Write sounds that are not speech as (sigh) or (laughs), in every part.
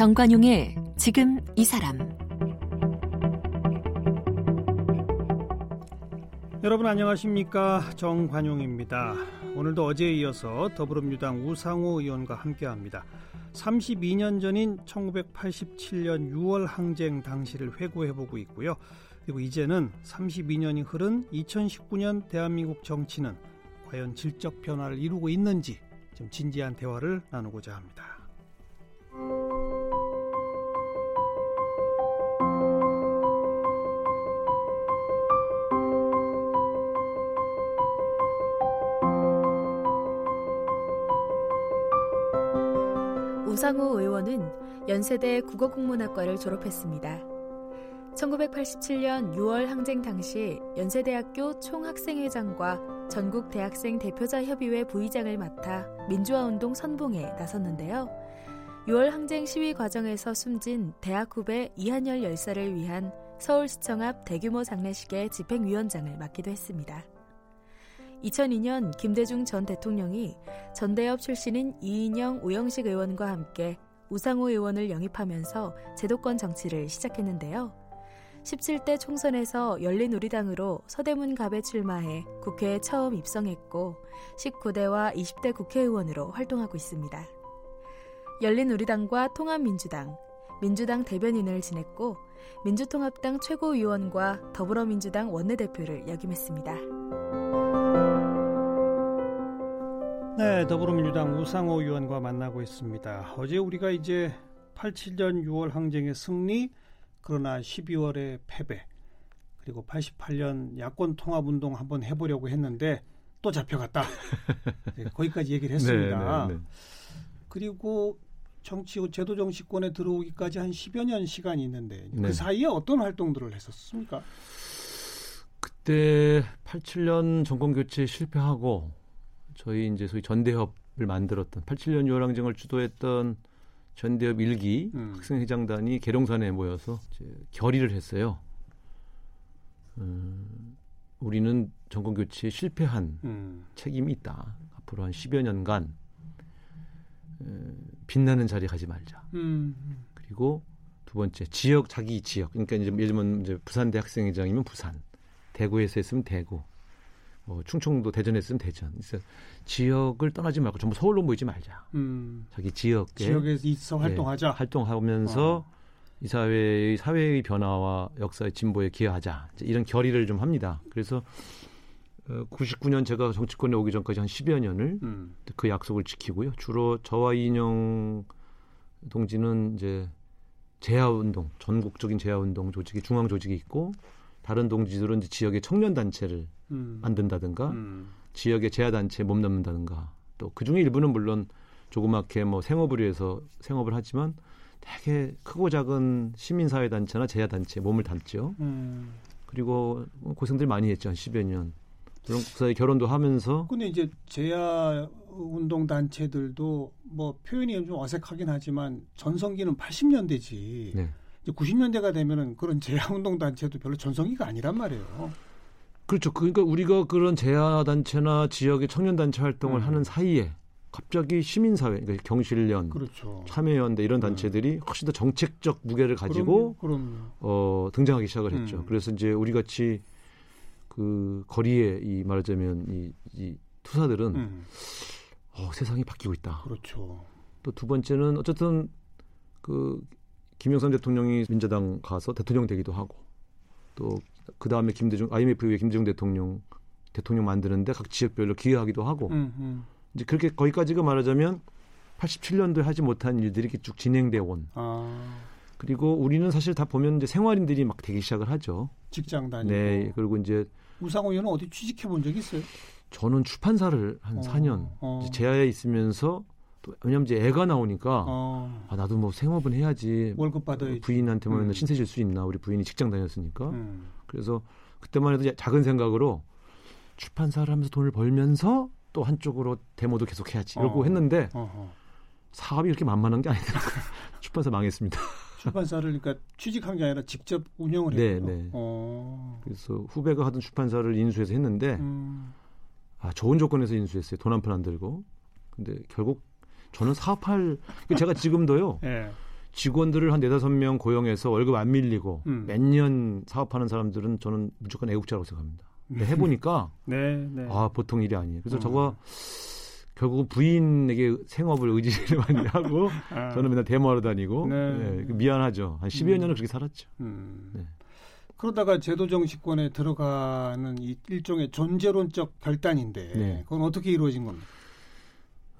정관용의 지금 이 사람 여러분 안녕하십니까 정관용입니다. 오늘도 어제에 이어서 더불어민주당 우상호 의원과 함께합니다. 32년 전인 1987년 6월 항쟁 당시를 회고해보고 있고요. 그리고 이제는 32년이 흐른 2019년 대한민국 정치는 과연 질적 변화를 이루고 있는지 좀 진지한 대화를 나누고자 합니다. 우상호 의원은 연세대 국어국문학과를 졸업했습니다. 1987년 6월 항쟁 당시 연세대학교 총학생회장과 전국 대학생 대표자 협의회 부의장을 맡아 민주화운동 선봉에 나섰는데요. 6월 항쟁 시위 과정에서 숨진 대학 후배 이한열 열사를 위한 서울시청 앞 대규모 장례식의 집행위원장을 맡기도 했습니다. 2002년 김대중 전 대통령이 전대협 출신인 이인영, 우영식 의원과 함께 우상호 의원을 영입하면서 제도권 정치를 시작했는데요. 17대 총선에서 열린우리당으로 서대문 갑에 출마해 국회에 처음 입성했고 19대와 20대 국회의원으로 활동하고 있습니다. 열린우리당과 통합민주당, 민주당 대변인을 지냈고 민주통합당 최고위원과 더불어민주당 원내대표를 역임했습니다. 네, 더불어민주당 우상호 의원과 만나고 있습니다. 어제 우리가 이제 87년 6월 항쟁의 승리, 그러나 12월에 패배, 그리고 88년 야권 통합 운동 한번 해보려고 했는데 또 잡혀갔다. (laughs) 네, 거기까지 얘기를 했습니다. 네, 네, 네. 그리고 정치 제도 정치권에 들어오기까지 한 10여 년 시간이 있는데 그 네. 사이에 어떤 활동들을 했었습니까? 그때 87년 정권 교체 실패하고 저희 이제 소위 전대협을 만들었던 87년 6월 항쟁을 주도했던 전대협 일기 음. 학생회장단이 계룡산에 모여서 이제 결의를 했어요. 음, 우리는 정권 교체에 실패한 음. 책임이 있다. 앞으로 한 10여 년간 에, 빛나는 자리에 가지 말자. 음. 그리고 두 번째 지역 자기 지역. 그러니까 이제 예를 들면 이제 부산 대 학생회장이면 부산, 대구에서 했으면 대구, 뭐 충청도 대전에 쓰면 대전. 그래서 지역을 떠나지 말고 전부 서울로 모이지 말자. 음. 자기 지역에 지역에 있어 활동하자. 예, 활동하면서 어. 이 사회의 사회의 변화와 역사의 진보에 기여하자. 이런 결의를 좀 합니다. 그래서 어, 99년 제가 정치권에 오기 전까지 한 10여 년을 음. 그 약속을 지키고요. 주로 저와 이인영 동지는 이제 재하운동, 전국적인 재하운동 조직이 중앙 조직이 있고 다른 동지들은 이제 지역의 청년 단체를 음. 만든다든가 음. 지역의 재하단체에 몸담는다든가 또 그중에 일부는 물론 조그맣게 뭐 생업을 위해서 생업을 하지만 되게 크고 작은 시민사회 단체나 재하단체에 몸을 담죠. 음. 그리고 고생들 많이 했죠. 한 10여 년. 그런 국사에 결혼도 하면서. 근데 이제 재하 운동 단체들도 뭐 표현이 좀 어색하긴 하지만 전성기는 80년대지. 네. 이제 90년대가 되면은 그런 재하 운동 단체도 별로 전성기가 아니란 말이에요. 그렇죠. 그러니까 우리가 그런 재하단체나 지역의 청년 단체 활동을 음. 하는 사이에 갑자기 시민사회, 그러니까 경실련, 그렇죠. 참여연대 이런 네. 단체들이 음. 훨씬 더 정책적 무게를 가지고 그럼요, 그럼요. 어, 등장하기 시작을 했죠. 음. 그래서 이제 우리 같이 그 거리에 이 말하자면 이, 이 투사들은 음. 어, 세상이 바뀌고 있다. 그렇죠. 또 두 번째는 어쨌든 그 김영삼 대통령이 민주당 가서 대통령 되기도 하고 또 그 다음에 김대중 IMF 이후에 김대중 대통령 대통령 만드는데 각 지역별로 기여하기도 하고 음, 음. 이제 그렇게 거기까지가 말하자면 87년도에 하지 못한 일들이 이렇게 쭉 진행돼 온. 아. 그리고 우리는 사실 다 보면 이제 생활인들이 막 되기 시작을 하죠. 직장 다니고. 네. 그리고 이제 우상호 의원은 어디 취직해 본 적 있어요? 저는 출판사를 한 어, 4년 어. 제야에 있으면서 또 왜냐면 이제 애가 나오니까 어. 아 나도 뭐 생업은 해야지 월급 받아야지 부인한테 뭐 음. 신세 질 수 있나 우리 부인이 직장 다녔으니까 음. 그래서 그때만 해도 작은 생각으로 출판사를 하면서 돈을 벌면서 또 한쪽으로 데모도 계속 해야지 이러고 어. 했는데 어허. 사업이 이렇게 만만한 게 아니더라고요. (laughs) 출판사 망했습니다. 출판사를 그러니까 취직한 게 아니라 직접 운영을 네, 했고요. 네. 어. 그래서 후배가 하던 출판사를 인수해서 했는데 음. 아, 좋은 조건에서 인수했어요. 돈 한 푼 안 들고. 근데 결국 저는 사업할 제가 지금도요. 네. (laughs) 직원들을 한 네다섯 명 고용해서 월급 안 밀리고 음. 몇년 사업하는 사람들은 저는 무조건 애국자라고 생각합니다. 근데 해보니까 (laughs) 네, 네. 아 보통 일이 아니에요. 그래서 어. 저거 결국 부인에게 생업을 의지를 (laughs) 많이 하고 아. 저는 맨날 데모하러 다니고 네. 네, 미안하죠. 한 10여 년을 음. 그렇게 살았죠. 음. 네. 그러다가 제도 정치권에 들어가는 이 일종의 존재론적 결단인데 네. 그건 어떻게 이루어진 겁니까?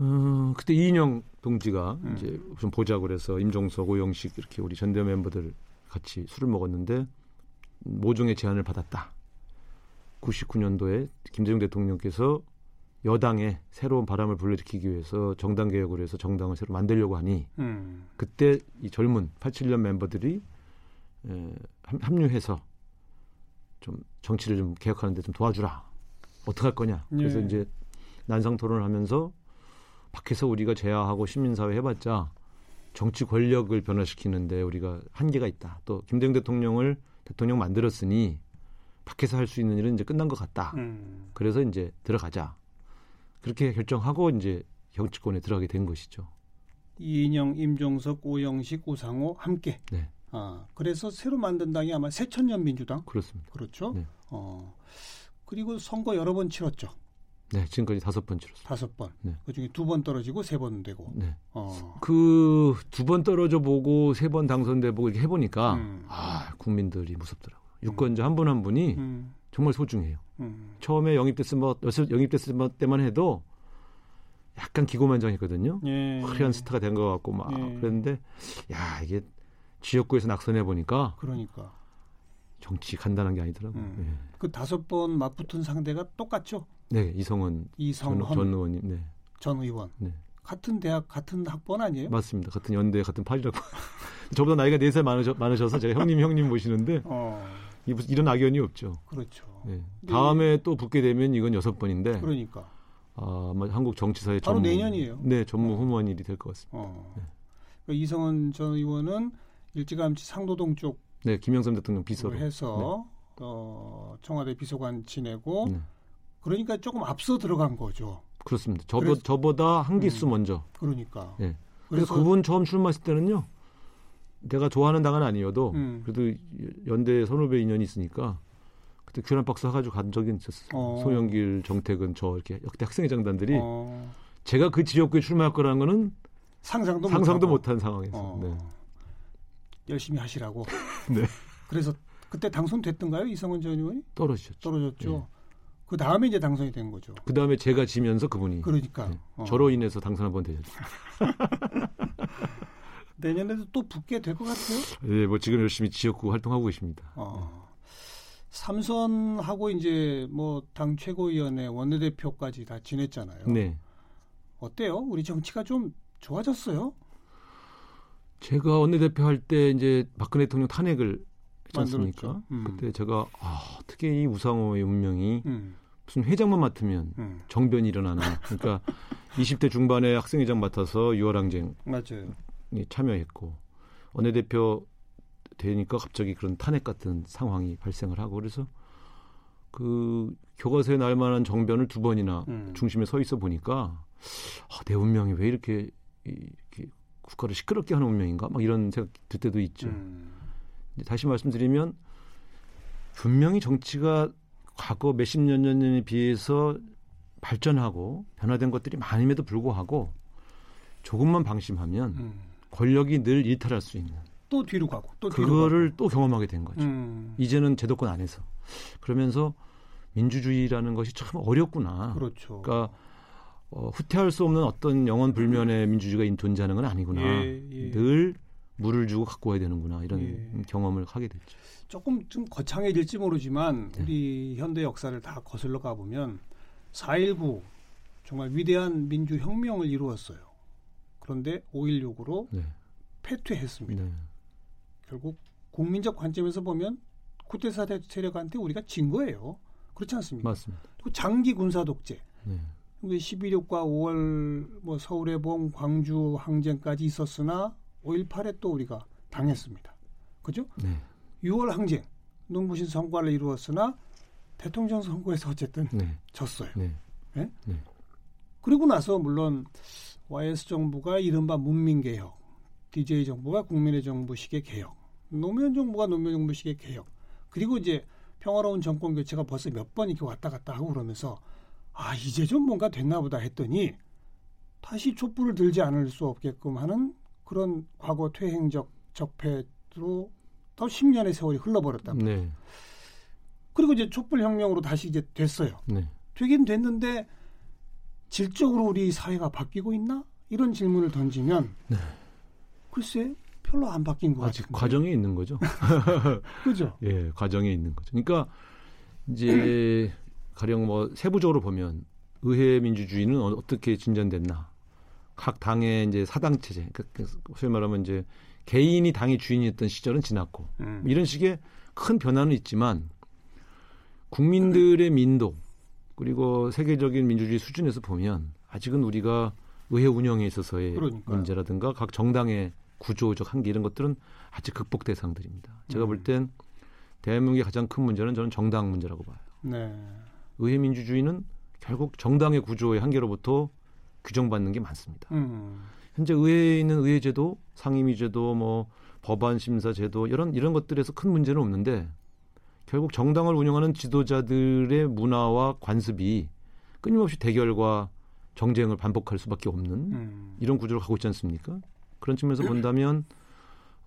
어, 그때 이인영 동지가 음. 이제 좀 보자고 그래서 임종석, 오영식 이렇게 우리 전대 멤버들 같이 술을 먹었는데 모종의 제안을 받았다. 99년도에 김대중 대통령께서 여당에 새로운 바람을 불러일으키기 위해서 정당 개혁을 해서 정당을 새로 만들려고 하니 음. 그때 이 젊은 87년 멤버들이 에, 합류해서 좀 정치를 좀 개혁하는데 좀 도와주라. 어떻게 할 거냐. 그래서 예. 이제 난상 토론을 하면서 밖에서 우리가 제야하고 시민사회 해봤자 정치 권력을 변화시키는데 우리가 한계가 있다. 또 김대중 대통령을 대통령 만들었으니 밖에서 할 수 있는 일은 이제 끝난 것 같다. 음. 그래서 이제 들어가자. 그렇게 결정하고 이제 정치권에 들어가게 된 것이죠. 이인영, 임종석, 오영식, 우상호 함께. 네. 아, 그래서 새로 만든 당이 아마 새천년 민주당. 그렇습니다. 그렇죠. 네. 어. 그리고 선거 여러 번 치렀죠. 네, 지금까지 다섯 번 치렀어요. 다섯 번. 네. 그 중에 두 번 떨어지고 세 번 되고. 네. 어. 그두 번 떨어져 보고 세 번 당선돼 보고 이렇게 해보니까 음. 아 국민들이 무섭더라고요. 유권자 음. 한분 한 분이 음. 정말 소중해요. 음. 처음에 영입됐을 뭐 영입됐을 때만 해도 약간 기고만장했거든요. 예. 화려한 스타가 된 것 같고 막 예. 그랬는데 야 이게 지역구에서 낙선해 보니까 그러니까 정치 간단한 게 아니더라고요. 음. 예. 그 다섯 번 맞붙은 상대가 똑같죠? 네, 이성원, 이성원 전, 전 의원님, 네, 전 의원. 네. 같은 대학 같은 학번 아니에요? 맞습니다. 같은 연대 같은 파리라고. (laughs) 저보다 나이가 네 살 많으셔, 많으셔서 제가 형님 형님 보시는데 어. 이런 악연이 없죠. 그렇죠. 네. 다음에 또 붙게 되면 이건 여섯 번인데. 그러니까. 아, 아 한국 정치사의 바로 전무, 내년이에요. 네, 전무 어. 후무한 일이 될 것 같습니다. 어. 네. 그러니까 이성원 전 의원은 일찌감치 상도동 쪽 네, 김영삼 대통령 비서로 해서 네. 어, 청와대 비서관 지내고 네. 그러니까 조금 앞서 들어간 거죠. 그렇습니다. 저보, 그래서, 저보다 한 기수 음, 먼저. 그러니까. 네. 그래서, 그래서, 그분 처음 출마했을 때는요. 내가 좋아하는 당은 아니어도 음. 그래도 연대 선후배 인연이 있으니까 그때 교란 박스 사가지고 간 적이 있었어요. 어. 소영길, 정택은 저 이렇게 역대 학생회 장단들이 어. 제가 그 지역구에 출마할 거라는 거는 상상도 상상도 못한 상황에서. 어. 네. 열심히 하시라고. (laughs) 네. 그래서 그때 당선됐던가요 이성원 전 의원이? 떨어지셨죠. 떨어졌죠. 네. 그 다음에 이제 당선이 된 거죠. 그 다음에 제가 지면서 그분이. 그러니까. 네. 어. 저로 인해서 당선 한 번 되셨죠. (laughs) 내년에도 또 붙게 될 것 같아요. 네, 뭐 지금 열심히 지역구 활동하고 계십니다. 어. 삼선하고 이제 뭐 당 최고위원회 원내대표까지 다 지냈잖아요. 네. 어때요? 우리 정치가 좀 좋아졌어요? 제가 원내대표 할 때 이제 박근혜 대통령 탄핵을 했지 않습니까? 음. 그때 제가 아, 어떻게 이 우상호의 운명이 음. 무슨 회장만 맡으면 음. 정변이 일어나나. 그러니까 (laughs) 20대 중반에 학생회장 맡아서 6월 항쟁 맞아요. 참여했고 원내대표 되니까 갑자기 그런 탄핵 같은 상황이 발생을 하고 그래서 그 교과서에 날 만한 정변을 두 번이나 음. 중심에 서 있어 보니까 아, 내 운명이 왜 이렇게, 이렇게 국가를 시끄럽게 하는 운명인가? 막 이런 생각 들 때도 있죠. 음. 다시 말씀드리면 분명히 정치가 과거 몇십 년 전에 비해서 발전하고 변화된 것들이 많음에도 불구하고 조금만 방심하면 음. 권력이 늘 일탈할 수 있는 또 뒤로 가고 또 뒤로 그거를 가고. 또 경험하게 된 거죠. 음. 이제는 제도권 안에서 그러면서 민주주의라는 것이 참 어렵구나. 그렇죠. 그러니까 어, 후퇴할 수 없는 어떤 영원 불면의 민주주의가 존재하는 건 아니구나. 예, 예. 늘 물을 주고 갖고 와야 되는구나 이런 예. 경험을 하게 됐죠. 조금 좀 거창해질지 모르지만 네. 우리 현대 역사를 다 거슬러 가 보면 4.19 정말 위대한 민주 혁명을 이루었어요. 그런데 5.16으로 네. 패퇴했습니다. 네. 결국 국민적 관점에서 보면 쿠데타 세력한테 우리가 진 거예요. 그렇지 않습니까? 맞습니다. 그 장기 군사 독재. 네. 11.6과 5월 뭐 서울의 봄, 광주 항쟁까지 있었으나 5.18에 또 우리가 당했습니다. 그죠? 네. 6월 항쟁, 눈부신 성과를 이루었으나 대통령 선거에서 어쨌든 네. 졌어요. 네. 네? 네. 그리고 나서 물론 YS 정부가 이른바 문민개혁, DJ 정부가 국민의 정부식의 개혁, 노무현 정부가 노무현 정부식의 개혁, 그리고 이제 평화로운 정권 교체가 벌써 몇 번 이렇게 왔다 갔다 하고 그러면서 아 이제 좀 뭔가 됐나 보다 했더니 다시 촛불을 들지 않을 수 없게끔 하는 그런 과거 퇴행적 적폐로 또 10년의 세월이 흘러버렸다. 네. 그리고 이제 촛불 혁명으로 다시 이제 됐어요. 네. 되긴 됐는데 질적으로 우리 사회가 바뀌고 있나? 이런 질문을 던지면 네. 글쎄 별로 안 바뀐 것 아직 같은데. 과정에 있는 거죠. (laughs) 그죠? (laughs) 예, 과정에 있는 거죠. 그러니까 이제 가령 뭐 세부적으로 보면 의회 민주주의는 어, 어떻게 진전됐나? 각 당의 이제 사당 체제, 그러니까 소위 말하면 이제 개인이 당의 주인이었던 시절은 지났고 음. 이런 식의 큰 변화는 있지만 국민들의 민도 그리고 세계적인 민주주의 수준에서 보면 아직은 우리가 의회 운영에 있어서의 그러니까요. 문제라든가 각 정당의 구조적 한계 이런 것들은 아직 극복 대상들입니다. 제가 음. 볼땐 대한민국의 가장 큰 문제는 저는 정당 문제라고 봐요. 네. 의회 민주주의는 결국 정당의 구조의 한계로부터 규정받는 게 많습니다. 음. 현재 의회에 있는 의회제도, 상임위제도, 뭐 법안 심사 제도 이런 이런 것들에서 큰 문제는 없는데 결국 정당을 운영하는 지도자들의 문화와 관습이 끊임없이 대결과 정쟁을 반복할 수밖에 없는 음. 이런 구조를 가고 있지 않습니까? 그런 측면에서 본다면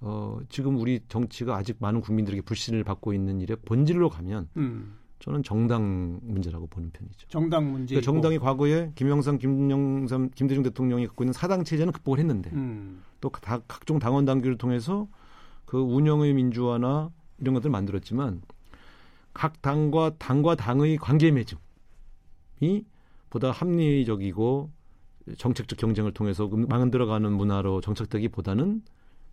어, 지금 우리 정치가 아직 많은 국민들에게 불신을 받고 있는 일의 본질로 가면 음. 저는 정당 문제라고 보는 편이죠. 정당 문제. 그러니까 정당이 과거에 김영삼, 김영삼, 김대중 대통령이 갖고 있는 사당 체제는 극복을 했는데 음. 또 다, 각종 당원 당규를 통해서 그 운영의 민주화나 이런 것들을 만들었지만 각 당과 당과 당의 관계 맺음이 보다 합리적이고 정책적 경쟁을 통해서 만들어가는 문화로 정착되기보다는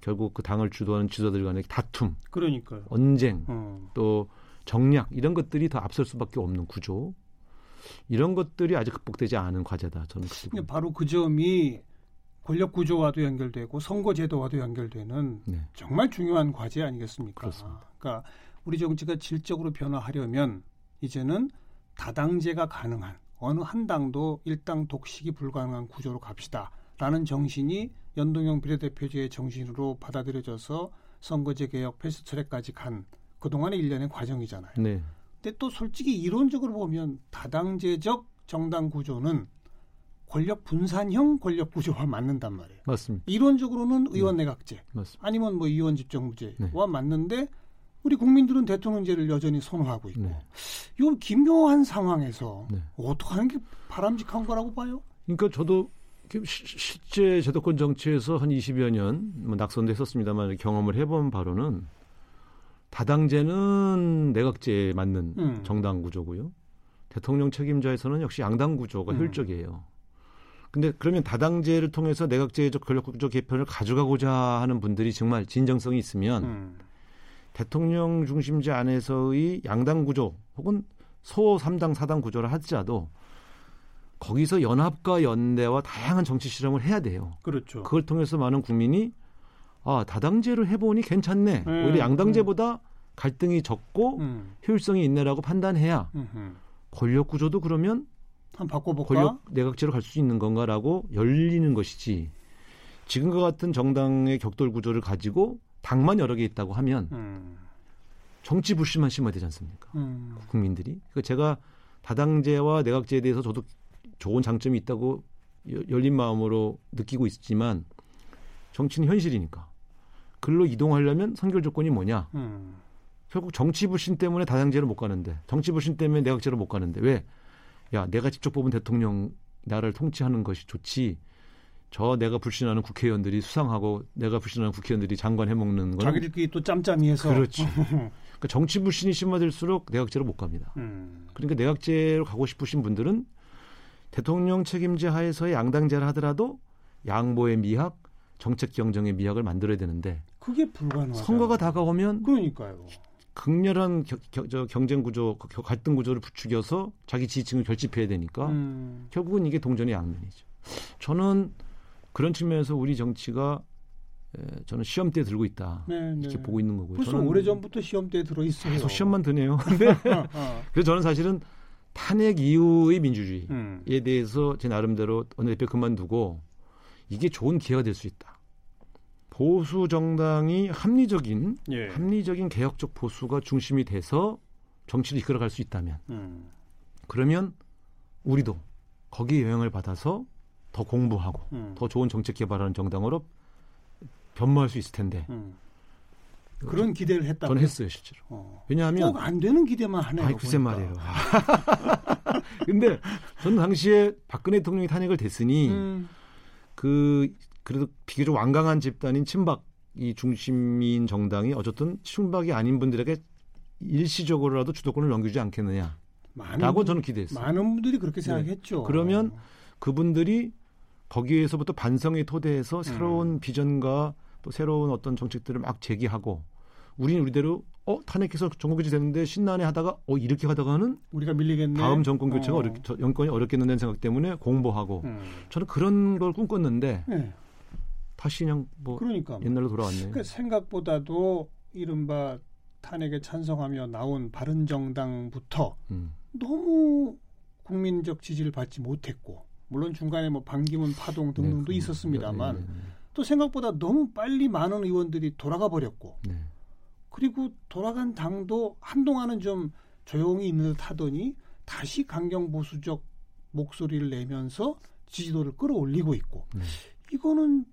결국 그 당을 주도하는 지도자들 간의 다툼, 그러니까요. 언쟁, 어. 또 정략 이런 것들이 더 앞설 수밖에 없는 구조. 이런 것들이 아직 극복되지 않은 과제다. 저는 그 바로 그 점이 권력 구조와도 연결되고 선거 제도와도 연결되는 네. 정말 중요한 과제 아니겠습니까? 그렇습니다. 그러니까 우리 정치가 질적으로 변화하려면 이제는 다당제가 가능한 어느 한 당도 일당 독식이 불가능한 구조로 갑시다라는 정신이 연동형 비례대표제의 정신으로 받아들여져서 선거제 개혁 패스트트랙까지 간 그동안의 일련의 과정이잖아요. 네. 근데 또 솔직히 이론적으로 보면 다당제적 정당 구조는 권력 분산형 권력 구조와 맞는단 말이에요. 맞습니다. 이론적으로는 의원 네. 내각제 맞습니다. 아니면 뭐 의원 집정부제와 네. 맞는데 우리 국민들은 대통령제를 여전히 선호하고 있고 네. 이 기묘한 상황에서 네. 어떻게 하는 게 바람직한 거라고 봐요? 그러니까 저도 실제 제도권 정치에서 한 20여 년 뭐 낙선도 했었습니다만 경험을 해본 바로는 다당제는 내각제에 맞는 음. 정당 구조고요. 대통령 책임자에서는 역시 양당 구조가 음. 효율적이에요. 근데 그러면 다당제를 통해서 내각제적 권력 구조 개편을 가져가고자 하는 분들이 정말 진정성이 있으면 음. 대통령 중심제 안에서의 양당 구조 혹은 소 3당 4당 구조를 하더라도 거기서 연합과 연대와 다양한 정치 실험을 해야 돼요. 그렇죠. 그걸 통해서 많은 국민이 아 다당제를 해보니 괜찮네. 음, 오히려 양당제보다 음. 갈등이 적고 음. 효율성이 있네라고 판단해야 음흠. 권력 구조도 그러면 한 바꿔볼까? 권력 내각제로 갈 수 있는 건가라고 열리는 것이지. 지금과 같은 정당의 격돌 구조를 가지고 당만 여러 개 있다고 하면 음. 정치 불신만 심어야 되지 않습니까? 음. 국민들이. 그러니까 제가 다당제와 내각제에 대해서 저도 좋은 장점이 있다고 열린 마음으로 느끼고 있지만 정치는 현실이니까. 글로 이동하려면 선결 조건이 뭐냐? 음. 결국 정치 불신 때문에 다당제를 못 가는데 정치 불신 때문에 내각제로 못 가는데 왜? 야 내가 직접 뽑은 대통령 나라를 통치하는 것이 좋지 저 내가 불신하는 국회의원들이 수상하고 내가 불신하는 국회의원들이 장관 해먹는 건 자기들끼리 또 짬짬이해서 그렇지. (laughs) 그러니까 정치 불신이 심화될수록 내각제로 못 갑니다. 음. 그러니까 내각제로 가고 싶으신 분들은 대통령 책임제 하에서의 양당제를 하더라도 양보의 미학, 정책 경쟁의 미학을 만들어야 되는데 그게 불가능하죠. 선거가 다가오면 그러니까요. 극렬한 겨, 겨, 저 경쟁 구조, 갈등 구조를 부추겨서 자기 지지층을 결집해야 되니까 음. 결국은 이게 동전의 양면이죠. 저는 그런 측면에서 우리 정치가 에, 저는 시험대 들고 있다 네, 이렇게 네. 보고 있는 거고요. 벌써 오래 전부터 시험대에 들어 있어요. 계속 시험만 드네요. (laughs) 네. 그래서 저는 사실은 탄핵 이후의 민주주의에 음. 대해서 제 나름대로 어느 대표 그만두고 이게 좋은 기회가 될 수 있다. 보수 정당이 합리적인 예. 합리적인 개혁적 보수가 중심이 돼서 정치를 이끌어갈 수 있다면 음. 그러면 우리도 거기에 영향을 받아서 더 공부하고 음. 더 좋은 정책 개발하는 정당으로 변모할 수 있을 텐데 음. 그런 기대를 했다. 저는 했어요 실제로. 어. 왜냐하면 꼭 안 되는 기대만 하네요. 아이 글쎄. 말이에요. (laughs) 근데 저는 당시에 박근혜 대통령이 탄핵을 됐으니 음. 그 그래도 비교적 완강한 집단인 친박 이 중심인 정당이 어쨌든 친박이 아닌 분들에게 일시적으로라도 주도권을 넘기지 않겠느냐 라고 많은, 저는 기대했어요. 많은 분들이 그렇게 생각했죠. 그러면 그분들이 거기에서부터 반성의 토대에서 새로운 음. 비전과 또 새로운 어떤 정책들을 막 제기하고 우리는 우리대로 어 탄핵해서 정권교체 되는데 신난해 하다가 어 이렇게 하다가는 우리가 밀리겠네. 다음 정권 교체가 어. 어. 렵 정권이 어렵겠는다는 생각 때문에 공부하고 음. 저는 그런 걸 꿈꿨는데 네. 다시 그냥 뭐 그러니까 옛날로 돌아왔네요. 그 생각보다도 이른바 탄핵에 찬성하며 나온 바른정당부터 음. 너무 국민적 지지를 받지 못했고 물론 중간에 뭐 반기문 파동 등등도 네, 있었습니다만 네, 네, 또 생각보다 너무 빨리 많은 의원들이 돌아가 버렸고 네. 그리고 돌아간 당도 한동안은 좀 조용히 있는 듯 하더니 다시 강경 보수적 목소리를 내면서 지지도를 끌어올리고 있고 네. 이거는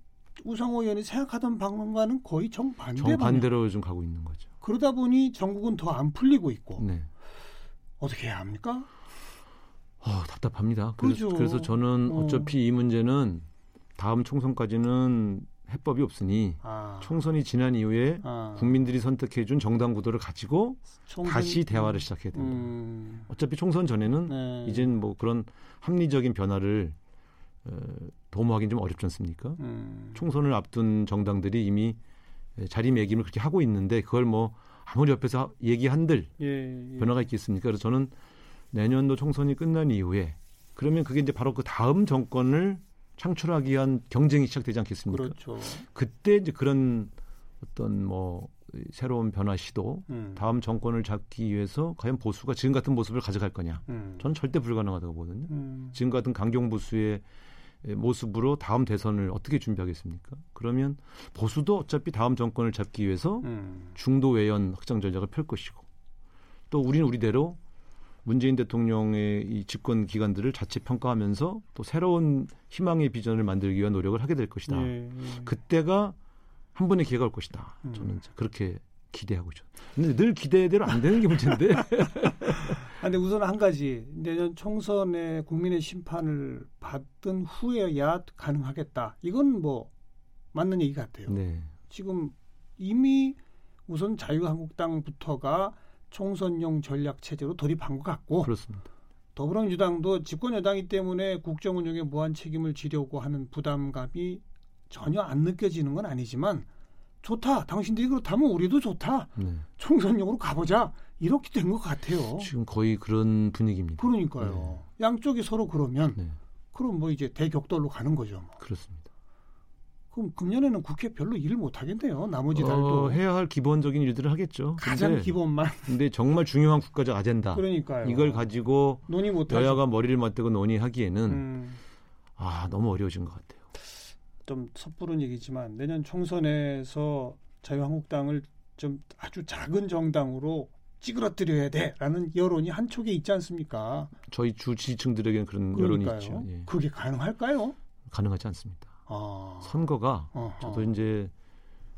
우상호 의원이 생각하던 방법과는 거의 정반대. 정반대로 좀 가고 있는 거죠. 그러다 보니 전국은 더 안 풀리고 있고 네. 어떻게 해야 합니까? 어, 답답합니다. 그래서, 그죠. 그래서 저는 어. 어차피 이 문제는 다음 총선까지는 해법이 없으니 아, 총선이 지난 이후에 아, 국민들이 선택해준 정당 구도를 가지고 총선- 다시 대화를 시작해야 된다. 음, 어차피 총선 전에는 네. 이젠 뭐 그런 합리적인 변화를 어, 도모하기는 좀 어렵지 않습니까? 음, 총선을 앞둔 정당들이 이미 자리매김을 그렇게 하고 있는데 그걸 뭐 아무리 옆에서 얘기한들 예, 예. 변화가 있겠습니까? 그래서 저는 내년도 총선이 끝난 이후에 그러면 그게 이제 바로 그 다음 정권을 창출하기 위한 경쟁이 시작되지 않겠습니까? 그렇죠. 그때 이제 그런 어떤 뭐 새로운 변화 시도 음, 다음 정권을 잡기 위해서 과연 보수가 지금 같은 모습을 가져갈 거냐? 음, 저는 절대 불가능하다고 보거든요. 음, 지금 같은 강경 보수의 모습으로 다음 대선을 어떻게 준비하겠습니까? 그러면 보수도 어차피 다음 정권을 잡기 위해서 음, 중도 외연 확장 전략을 펼 것이고 또 우리는 우리대로 문재인 대통령의 이 집권 기간들을 자체 평가하면서 또 새로운 희망의 비전을 만들기 위한 노력을 하게 될 것이다. 예, 예. 그때가 한 번의 기회가 올 것이다. 음. 저는 그렇게 기대하고 있죠. 근데 늘 기대대로 안 되는 게 문제인데. (laughs) 아, 근데 우선 한 가지 내년 총선에 국민의 심판을 받은 후에야 가능하겠다. 이건 뭐 맞는 얘기 같아요. 네. 지금 이미 우선 자유한국당부터가 총선용 전략 체제로 돌입한 것 같고 그렇습니다. 더불어민주당도 집권 여당이기 때문에 국정 운영에 무한 책임을 지려고 하는 부담감이 전혀 안 느껴지는 건 아니지만 좋다. 당신들이 그렇다면 우리도 좋다. 네. 총선용으로 가보자. 이렇게 된 것 같아요. 지금 거의 그런 분위기입니다. 그러니까요. 양쪽이 서로 그러면 네. 그럼 뭐 이제 대격돌로 가는 거죠. 뭐. 그렇습니다. 그럼 금년에는 국회 별로 일을 못 하겠네요. 나머지 달도 어, 해야 할 기본적인 일들을 하겠죠. 가장 근데, 기본만 근데 정말 중요한 국가적 아젠다. 그러니까요. 이걸 가지고 논의 못 하죠. 여야가 머리를 맞대고 논의하기에는 음, 아 너무 어려워진 것 같아요. 좀 섣부른 얘기지만 내년 총선에서 자유한국당을 좀 아주 작은 정당으로 찌그러뜨려야 돼라는 여론이 한쪽에 있지 않습니까? 저희 주 지지층들에게는 그런 여론이 그러니까요. 있죠. 예. 그게 가능할까요? 가능하지 않습니다. 아, 선거가 어허. 저도 이제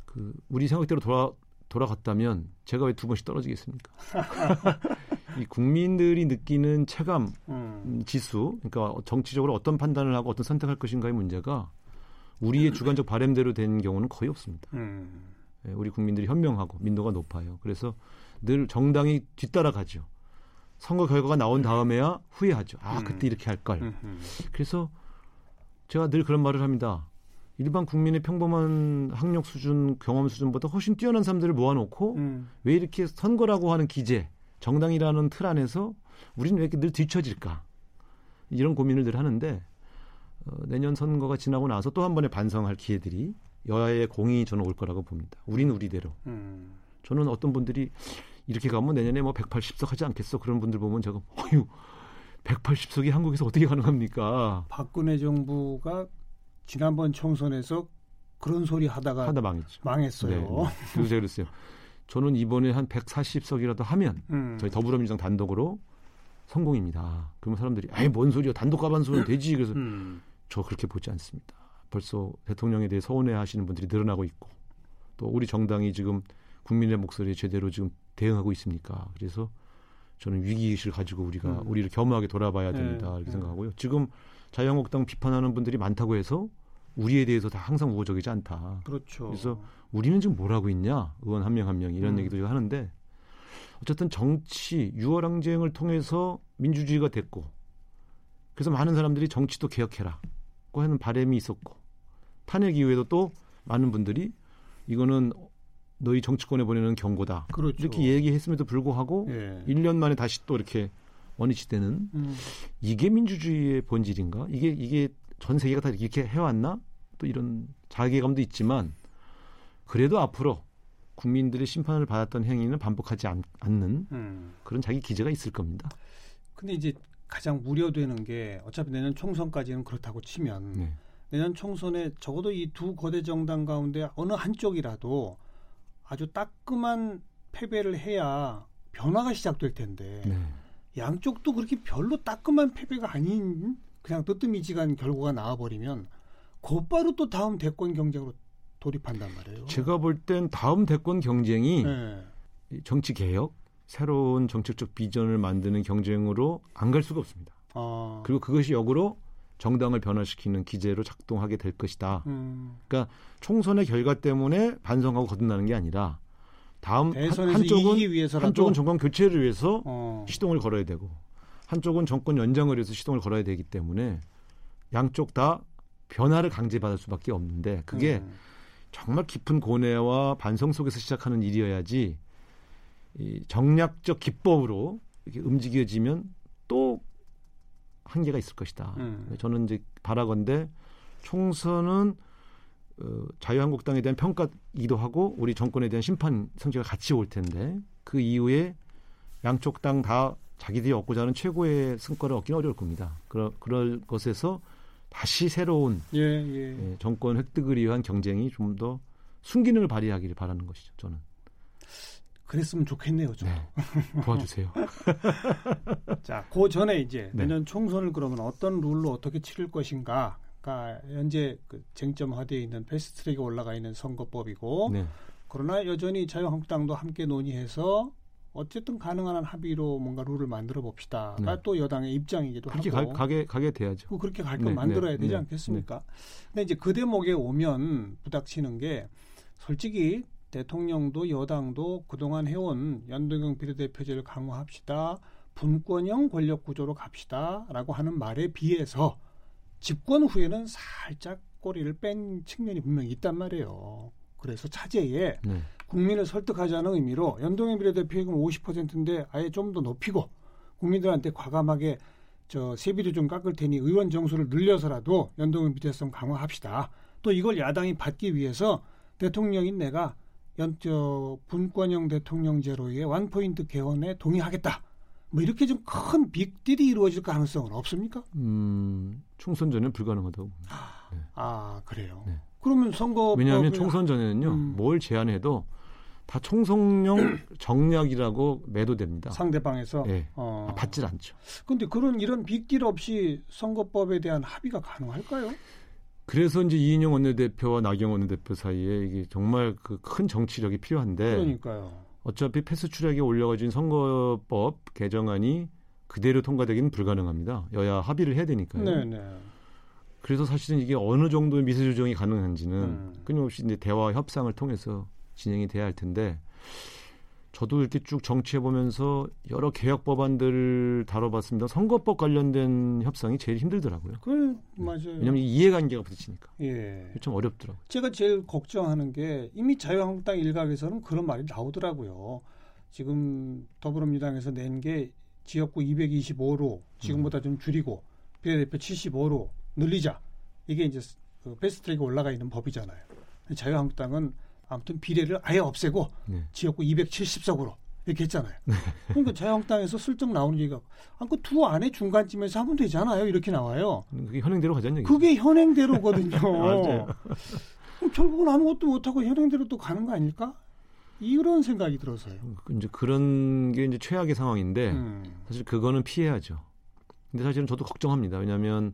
그 우리 생각대로 돌아 돌아갔다면 제가 왜 두 번씩 떨어지겠습니까? (laughs) 이 국민들이 느끼는 체감 음, 음, 지수, 그러니까 정치적으로 어떤 판단을 하고 어떤 선택할 것인가의 문제가 우리의 주관적 바램대로 된 경우는 거의 없습니다. 음, 예, 우리 국민들이 현명하고 민도가 높아요. 그래서 늘 정당이 뒤따라가죠. 선거 결과가 나온 다음에야 후회하죠. 아 음. 그때 이렇게 할 걸. 그래서 제가 늘 그런 말을 합니다. 일반 국민의 평범한 학력 수준, 경험 수준보다 훨씬 뛰어난 사람들을 모아놓고 음, 왜 이렇게 선거라고 하는 기재, 정당이라는 틀 안에서 우리는 왜 이렇게 늘 뒤처질까? 이런 고민을 늘 하는데 어, 내년 선거가 지나고 나서 또 한 번의 반성할 기회들이 여야의 공이 저는 올 거라고 봅니다. 우린 우리대로. 음. 저는 어떤 분들이 이렇게 가면 내년에 뭐 180석 하지 않겠어? 그런 분들 보면 제가 어휴 180석이 한국에서 어떻게 가능합니까? 박근혜 정부가 지난번 총선에서 그런 소리 하다가 하다 망했죠. 망했어요. 네, 네. 그래서 제가 그랬어요. 저는 이번에 한 140석이라도 하면 음. 저희 더불어민주당 단독으로 성공입니다. 그러면 사람들이 아이 뭔 소리야 단독 가반수는 되지 그래서 음. 저 그렇게 보지 않습니다. 벌써 대통령에 대해 서운해 하시는 분들이 늘어나고 있고 또 우리 정당이 지금 국민의 목소리에 제대로 지금 대응하고 있습니까? 그래서 저는 위기의식을 가지고 우리가 음. 우리를 겸허하게 돌아봐야 됩니다. 네. 이렇게 생각하고요. 지금 자유한국당 비판하는 분들이 많다고 해서 우리에 대해서 다 항상 우호적이지 않다. 그렇죠. 그래서 우리는 지금 뭘 하고 있냐? 의원 한 명 한 명 이런 음. 얘기도 하는데 어쨌든 정치 유월 항쟁을 통해서 민주주의가 됐고 그래서 많은 사람들이 정치도 개혁해라고 하는 바람이 있었고 탄핵 이후에도 또 많은 분들이 이거는 너희 정치권에 보내는 경고다. 그렇죠. 이렇게 얘기했음에도 불구하고 예. 1년 만에 다시 또 이렇게 원위치되는 음. 이게 민주주의의 본질인가? 이게 이게 전 세계가 다 이렇게 해왔나? 또 이런 자괴감도 있지만 그래도 앞으로 국민들의 심판을 받았던 행위는 반복하지 않, 는 음. 그런 자기 기재가 있을 겁니다. 근데 이제 가장 우려되는 게 어차피 내년 총선까지는 그렇다고 치면 네. 내년 총선에 적어도 이 두 거대 정당 가운데 어느 한쪽이라도 아주 따끔한 패배를 해야 변화가 시작될 텐데 네. 양쪽도 그렇게 별로 따끔한 패배가 아닌 그냥 뜨뜻미지간 결과가 나와버리면 곧바로 또 다음 대권 경쟁으로 돌입한단 말이에요. 제가 볼 땐 다음 대권 경쟁이 네. 정치 개혁, 새로운 정책적 비전을 만드는 경쟁으로 안 갈 수가 없습니다. 아. 그리고 그것이 역으로 정당을 변화시키는 기제로 작동하게 될 것이다. 음. 그러니까 총선의 결과 때문에 반성하고 거듭나는 게 아니라 다음 한, 쪽은 한쪽은 정권 교체를 위해서 어. 시동을 걸어야 되고 한쪽은 정권 연장을 위해서 시동을 걸어야 되기 때문에 양쪽 다 변화를 강제받을 수밖에 없는데 그게 음. 정말 깊은 고뇌와 반성 속에서 시작하는 일이어야지 이 정략적 기법으로 이렇게 움직여지면 또 한계가 있을 것이다. 음. 저는 이제 바라건대 총선은 어, 자유한국당에 대한 평가이기도 하고 우리 정권에 대한 심판 성취가 같이 올 텐데 그 이후에 양쪽 당 다 자기들이 얻고자 하는 최고의 성과를 얻기는 어려울 겁니다. 그러, 그럴 것에서 다시 새로운 예, 예. 예, 정권 획득을 위한 경쟁이 좀 더 순기능을 발휘하기를 바라는 것이죠. 저는. 그랬으면 좋겠네요, 좀. 네, (laughs) 도와주세요. (laughs) 자, 그 전에 이제 네. 내년 총선을 그러면 어떤 룰로 어떻게 치를 것인가. 가 현재 그 쟁점화되어 있는 패스트트랙에 올라가 있는 선거법이고 네. 그러나 여전히 자유한국당도 함께 논의해서 어쨌든 가능한 한 합의로 뭔가 룰을 만들어 봅시다가 네. 또 여당의 입장이기도 그렇게 하고 가, 게 가게 돼야죠. 그렇게 갈거 네, 만들어야 네, 되지 네. 않겠습니까? 근데 이제 그 대목에 오면 부닥치는 게 솔직히 대통령도 여당도 그동안 해온 연동형 비례대표제를 강화합시다. 분권형 권력 구조로 갑시다 라고 하는 말에 비해서 집권 후에는 살짝 꼬리를 뺀 측면이 분명히 있단 말이에요. 그래서 차제에 네. 국민을 설득하자는 의미로 연동형 비례대표액은 50%인데 아예 좀 더 높이고 국민들한테 과감하게 저 세비도 좀 깎을 테니 의원 정수를 늘려서라도 연동형 비례성 강화합시다. 또 이걸 야당이 받기 위해서 대통령인 내가 연저 분권형 대통령제로의 원포인트 개헌에 동의하겠다. 뭐 이렇게 좀 큰 빅딜이 이루어질 가능성은 없습니까? 음, 총선 전에 불가능하다고. 아, 네. 아 그래요. 네. 그러면 선거 왜냐하면 총선 전에는요 음. 뭘 제안해도 다 총선용 (clears throat) 정략이라고 매도됩니다. 상대방에서 네. 어. 받질 않죠. 그런데 그런 이런 빅딜 없이 선거법에 대한 합의가 가능할까요? 그래서 이제 이인영 원내대표와 나경원 원내대표 사이에 이게 정말 그 큰 정치력이 필요한데 그러니까요. 어차피 패스트트랙에 올려가진 선거법 개정안이 그대로 통과되기는 불가능합니다. 여야 합의를 해야 되니까요. 네네. 그래서 사실은 이게 어느 정도의 미세 조정이 가능한지는 음. 끊임없이 이제 대화 협상을 통해서 진행이 돼야 할 텐데 저도 이렇게 쭉 정치해 보면서 여러 개혁 법안들을 다뤄봤습니다. 선거법 관련된 협상이 제일 힘들더라고요. 그 맞아요. 왜냐하면 이해관계가 부딪히니까. 예. 좀 어렵더라고요. 제가 제일 걱정하는 게 이미 자유한국당 일각에서는 그런 말이 나오더라고요. 지금 더불어민주당에서 낸 게 지역구 225로 지금보다 음. 좀 줄이고 비례대표 75로 늘리자. 이게 이제 그 베스트트랙에 올라가 있는 법이잖아요. 자유한국당은 아무튼 비례를 아예 없애고 네. 지역구 270석으로 이렇게 했잖아요. 네. 그러니까 자유한국당에서 슬쩍 나오는 얘기가 아, 그두 안에 중간쯤에서 하면 되잖아요. 이렇게 나와요. 그게 현행대로 가자는 얘기죠. 그게 현행대로거든요. (laughs) 그럼 결국은 아무것도 못하고 현행대로 또 가는 거 아닐까? 이런 생각이 들어서요. 그 이제 그런 게 이제 최악의 상황인데 음. 사실 그거는 피해야죠. 근데 사실은 저도 걱정합니다. 왜냐하면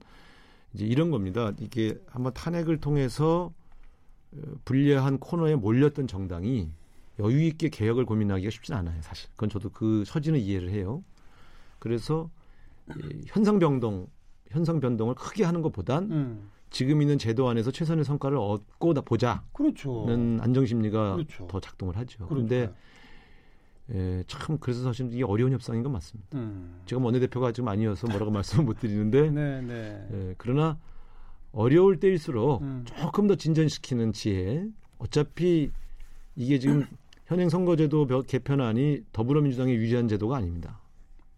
이제 이런 겁니다. 이게 한번 탄핵을 통해서 어, 불리한 코너에 몰렸던 정당이 여유 있게 개혁을 고민하기가 쉽진 않아요. 사실 그건 저도 그 처지는 이해를 해요. 그래서 현상 변동, 현상 변동을 크게 하는 것보단 음. 지금 있는 제도 안에서 최선의 성과를 얻고 보자는 그렇죠. 안정 심리가 그렇죠. 더 작동을 하죠. 그런데 예, 참 그래서 사실 이게 어려운 협상인 건 맞습니다. 음. 제가 뭐 원내대표가 지금 아니어서 뭐라고 (laughs) 말씀을 못 드리는데 네, 네. 예, 그러나 어려울 때일수록 음. 조금 더 진전시키는 지혜 어차피 이게 지금 (clears throat) 현행 선거제도 개편안이 더불어민주당이 유지한 제도가 아닙니다.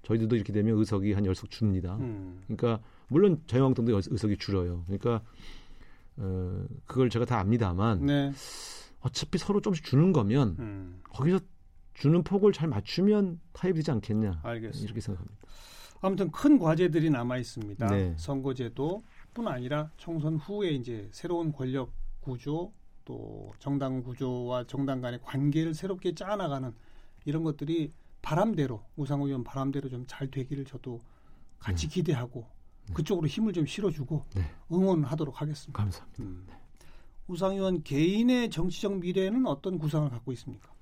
저희들도 이렇게 되면 의석이 한 열석 줍니다. 음. 그러니까 물론 자유한국당도 의석이 줄어요. 그러니까 어, 그걸 제가 다 압니다만 네. 어차피 서로 조금씩 주는 거면 음. 거기서 주는 폭을 잘 맞추면 타협되지 않겠냐. 알겠습니다. 이렇게 생각합니다. 아무튼 큰 과제들이 남아 있습니다. 네. 선거제도 뿐 아니라 총선 후에 이제 새로운 권력 구조 또 정당 구조와 정당 간의 관계를 새롭게 짜나가는 이런 것들이 바람대로 우상호 의원 바람대로 좀 잘 되기를 저도 같이 네. 기대하고 네. 그쪽으로 힘을 좀 실어주고 네. 응원하도록 하겠습니다. 감사합니다. 음. 네. 우상 의원 개인의 정치적 미래는 어떤 구상을 갖고 있습니까?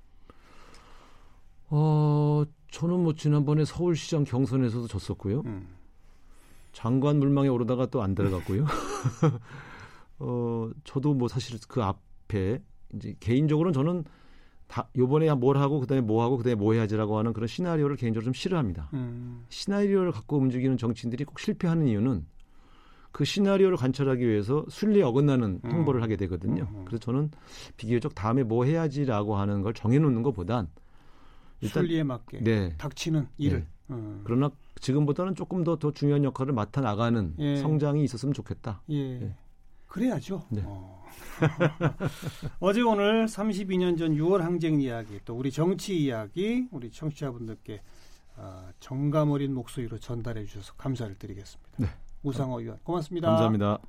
어, 저는 뭐 지난번에 서울시장 경선에서도 졌었고요. 음. 장관 물망에 오르다가 또 안 들어갔고요. (laughs) 어, 저도 뭐 사실 그 앞에 이제 개인적으로는 저는 다 요번에 뭘 하고 그다음에 뭐 하고 그다음에 뭐 해야지라고 하는 그런 시나리오를 개인적으로 좀 싫어합니다. 음. 시나리오를 갖고 움직이는 정치인들이 꼭 실패하는 이유는 그 시나리오를 관철하기 위해서 순리에 어긋나는 음. 행보를 하게 되거든요. 음, 음. 그래서 저는 비교적 다음에 뭐 해야지라고 하는 걸 정해놓는 것보단 일단 순리에 맞게 네. 닥치는 일을. 네. 음. 그러나 지금보다는 조금 더 더 중요한 역할을 맡아 나가는 예. 성장이 있었으면 좋겠다. 예. 예. 그래야죠. 네. 어. (laughs) 어제 오늘 32년 전 6월 항쟁 이야기 또 우리 정치 이야기 우리 청취자분들께 어, 정감 어린 목소리로 전달해 주셔서 감사를 드리겠습니다. 네. 우상호 의원 고맙습니다. 감사합니다.